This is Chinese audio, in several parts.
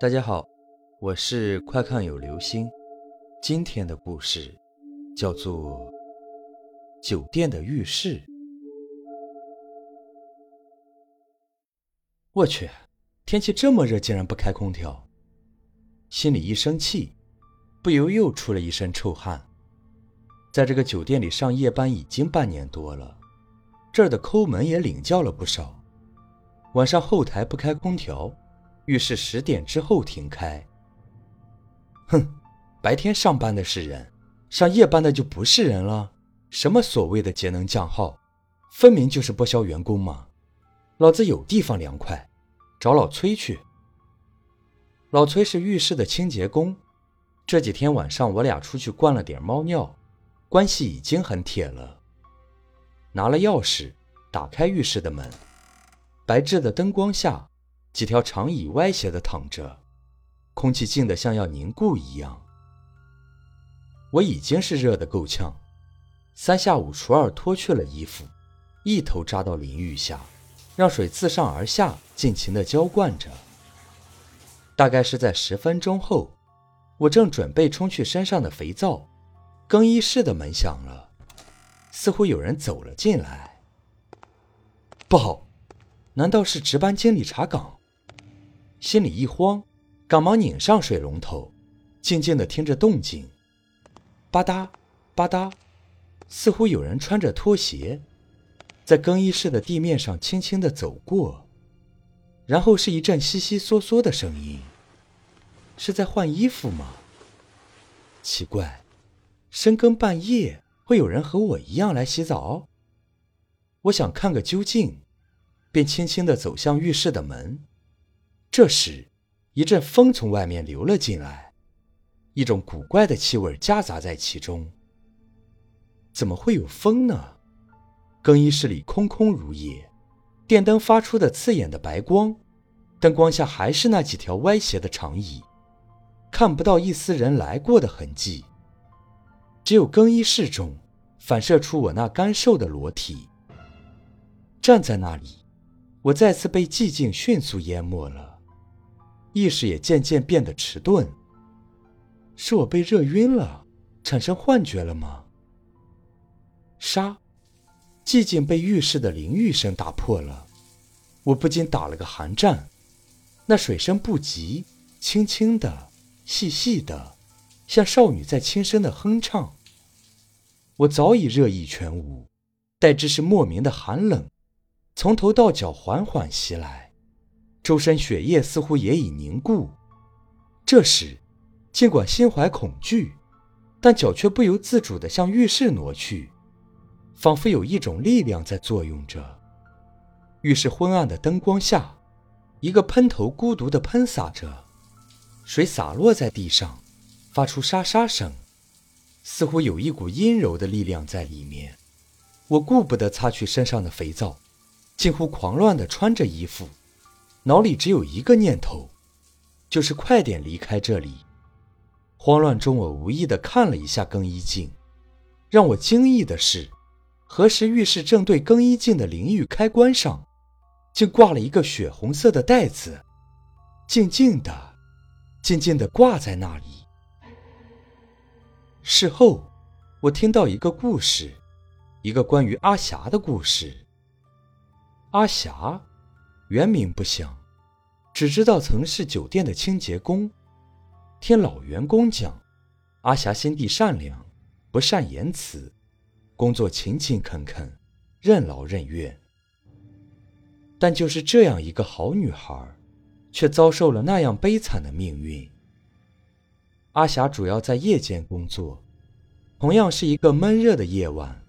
大家好，我是快看有流星。今天的故事叫做《酒店的浴室》。我去，天气这么热，竟然不开空调，心里一生气，不由又出了一身臭汗。在这个酒店里上夜班已经半年多了，这儿的抠门也领教了不少。晚上后台不开空调，浴室十点之后停开。哼，白天上班的是人，上夜班的就不是人了。什么所谓的节能降耗，分明就是剥削员工嘛！老子有地方凉快，找老崔去。老崔是浴室的清洁工，这几天晚上我俩出去灌了点猫尿，关系已经很铁了。拿了钥匙，打开浴室的门。白炽的灯光下，几条长椅歪斜的躺着，空气静得像要凝固一样。我已经是热得够呛，三下五除二脱去了衣服，一头扎到淋浴下，让水自上而下尽情地浇灌着。大概是在十分钟后，我正准备冲去身上的肥皂，更衣室的门响了，似乎有人走了进来。不好！难道是值班经理查岗？心里一慌，赶忙拧上水龙头，静静地听着动静。吧嗒，吧嗒，似乎有人穿着拖鞋，在更衣室的地面上轻轻地走过。然后是一阵悉悉嗦嗦的声音，是在换衣服吗？奇怪，深更半夜会有人和我一样来洗澡？我想看个究竟。便轻轻地走向浴室的门，这时，一阵风从外面流了进来，一种古怪的气味夹杂在其中。怎么会有风呢？更衣室里空空如也，电灯发出的刺眼的白光，灯光下还是那几条歪斜的长椅，看不到一丝人来过的痕迹，只有更衣室中反射出我那干瘦的裸体，站在那里。我再次被寂静迅速淹没了，意识也渐渐变得迟钝。是我被热晕了，产生幻觉了吗？沙，寂静被浴室的淋浴声打破了，我不禁打了个寒战。那水声不急，轻轻的，细细的，像少女在轻声的哼唱。我早已热意全无，代之是莫名的寒冷。从头到脚缓缓袭来，周身血液似乎也已凝固。这时，尽管心怀恐惧，但脚却不由自主地向浴室挪去，仿佛有一种力量在作用着。浴室昏暗的灯光下，一个喷头孤独地喷洒着，水洒落在地上，发出沙沙声，似乎有一股阴柔的力量在里面。我顾不得擦去身上的肥皂。近乎狂乱地穿着衣服，脑里只有一个念头，就是快点离开这里。慌乱中，我无意地看了一下更衣镜，让我惊异的是，何时浴室正对更衣镜的淋浴开关上，竟挂了一个血红色的袋子，静静的、静静的挂在那里。事后，我听到一个故事，一个关于阿霞的故事。阿霞，原名不详，只知道曾是酒店的清洁工。听老员工讲，阿霞心地善良，不善言辞，工作勤勤恳恳，任劳任怨。但就是这样一个好女孩，却遭受了那样悲惨的命运。阿霞主要在夜间工作，同样是一个闷热的夜晚，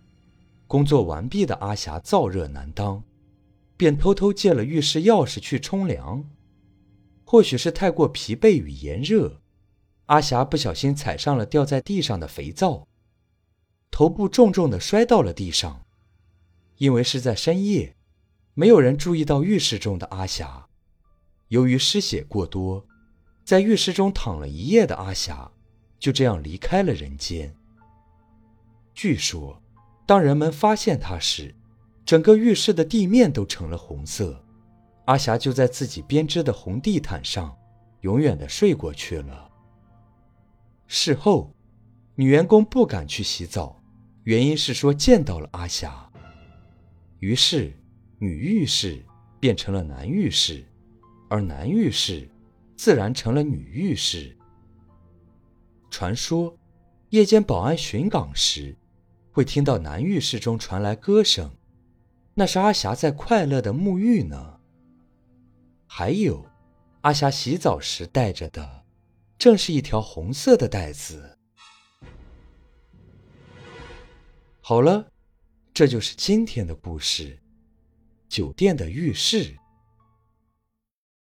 工作完毕的阿霞燥热难当。便偷偷借了浴室钥匙去冲凉，或许是太过疲惫与炎热，阿霞不小心踩上了掉在地上的肥皂，头部重重的摔到了地上。因为是在深夜，没有人注意到浴室中的阿霞。由于失血过多，在浴室中躺了一夜的阿霞，就这样离开了人间。据说，当人们发现她时，整个浴室的地面都成了红色，阿霞就在自己编织的红地毯上，永远的睡过去了。事后，女员工不敢去洗澡，原因是说见到了阿霞。于是，女浴室变成了男浴室，而男浴室自然成了女浴室。传说，夜间保安巡岗时，会听到男浴室中传来歌声，那是阿霞在快乐的沐浴呢。还有，阿霞洗澡时带着的，正是一条红色的带子。好了，这就是今天的故事——酒店的浴室。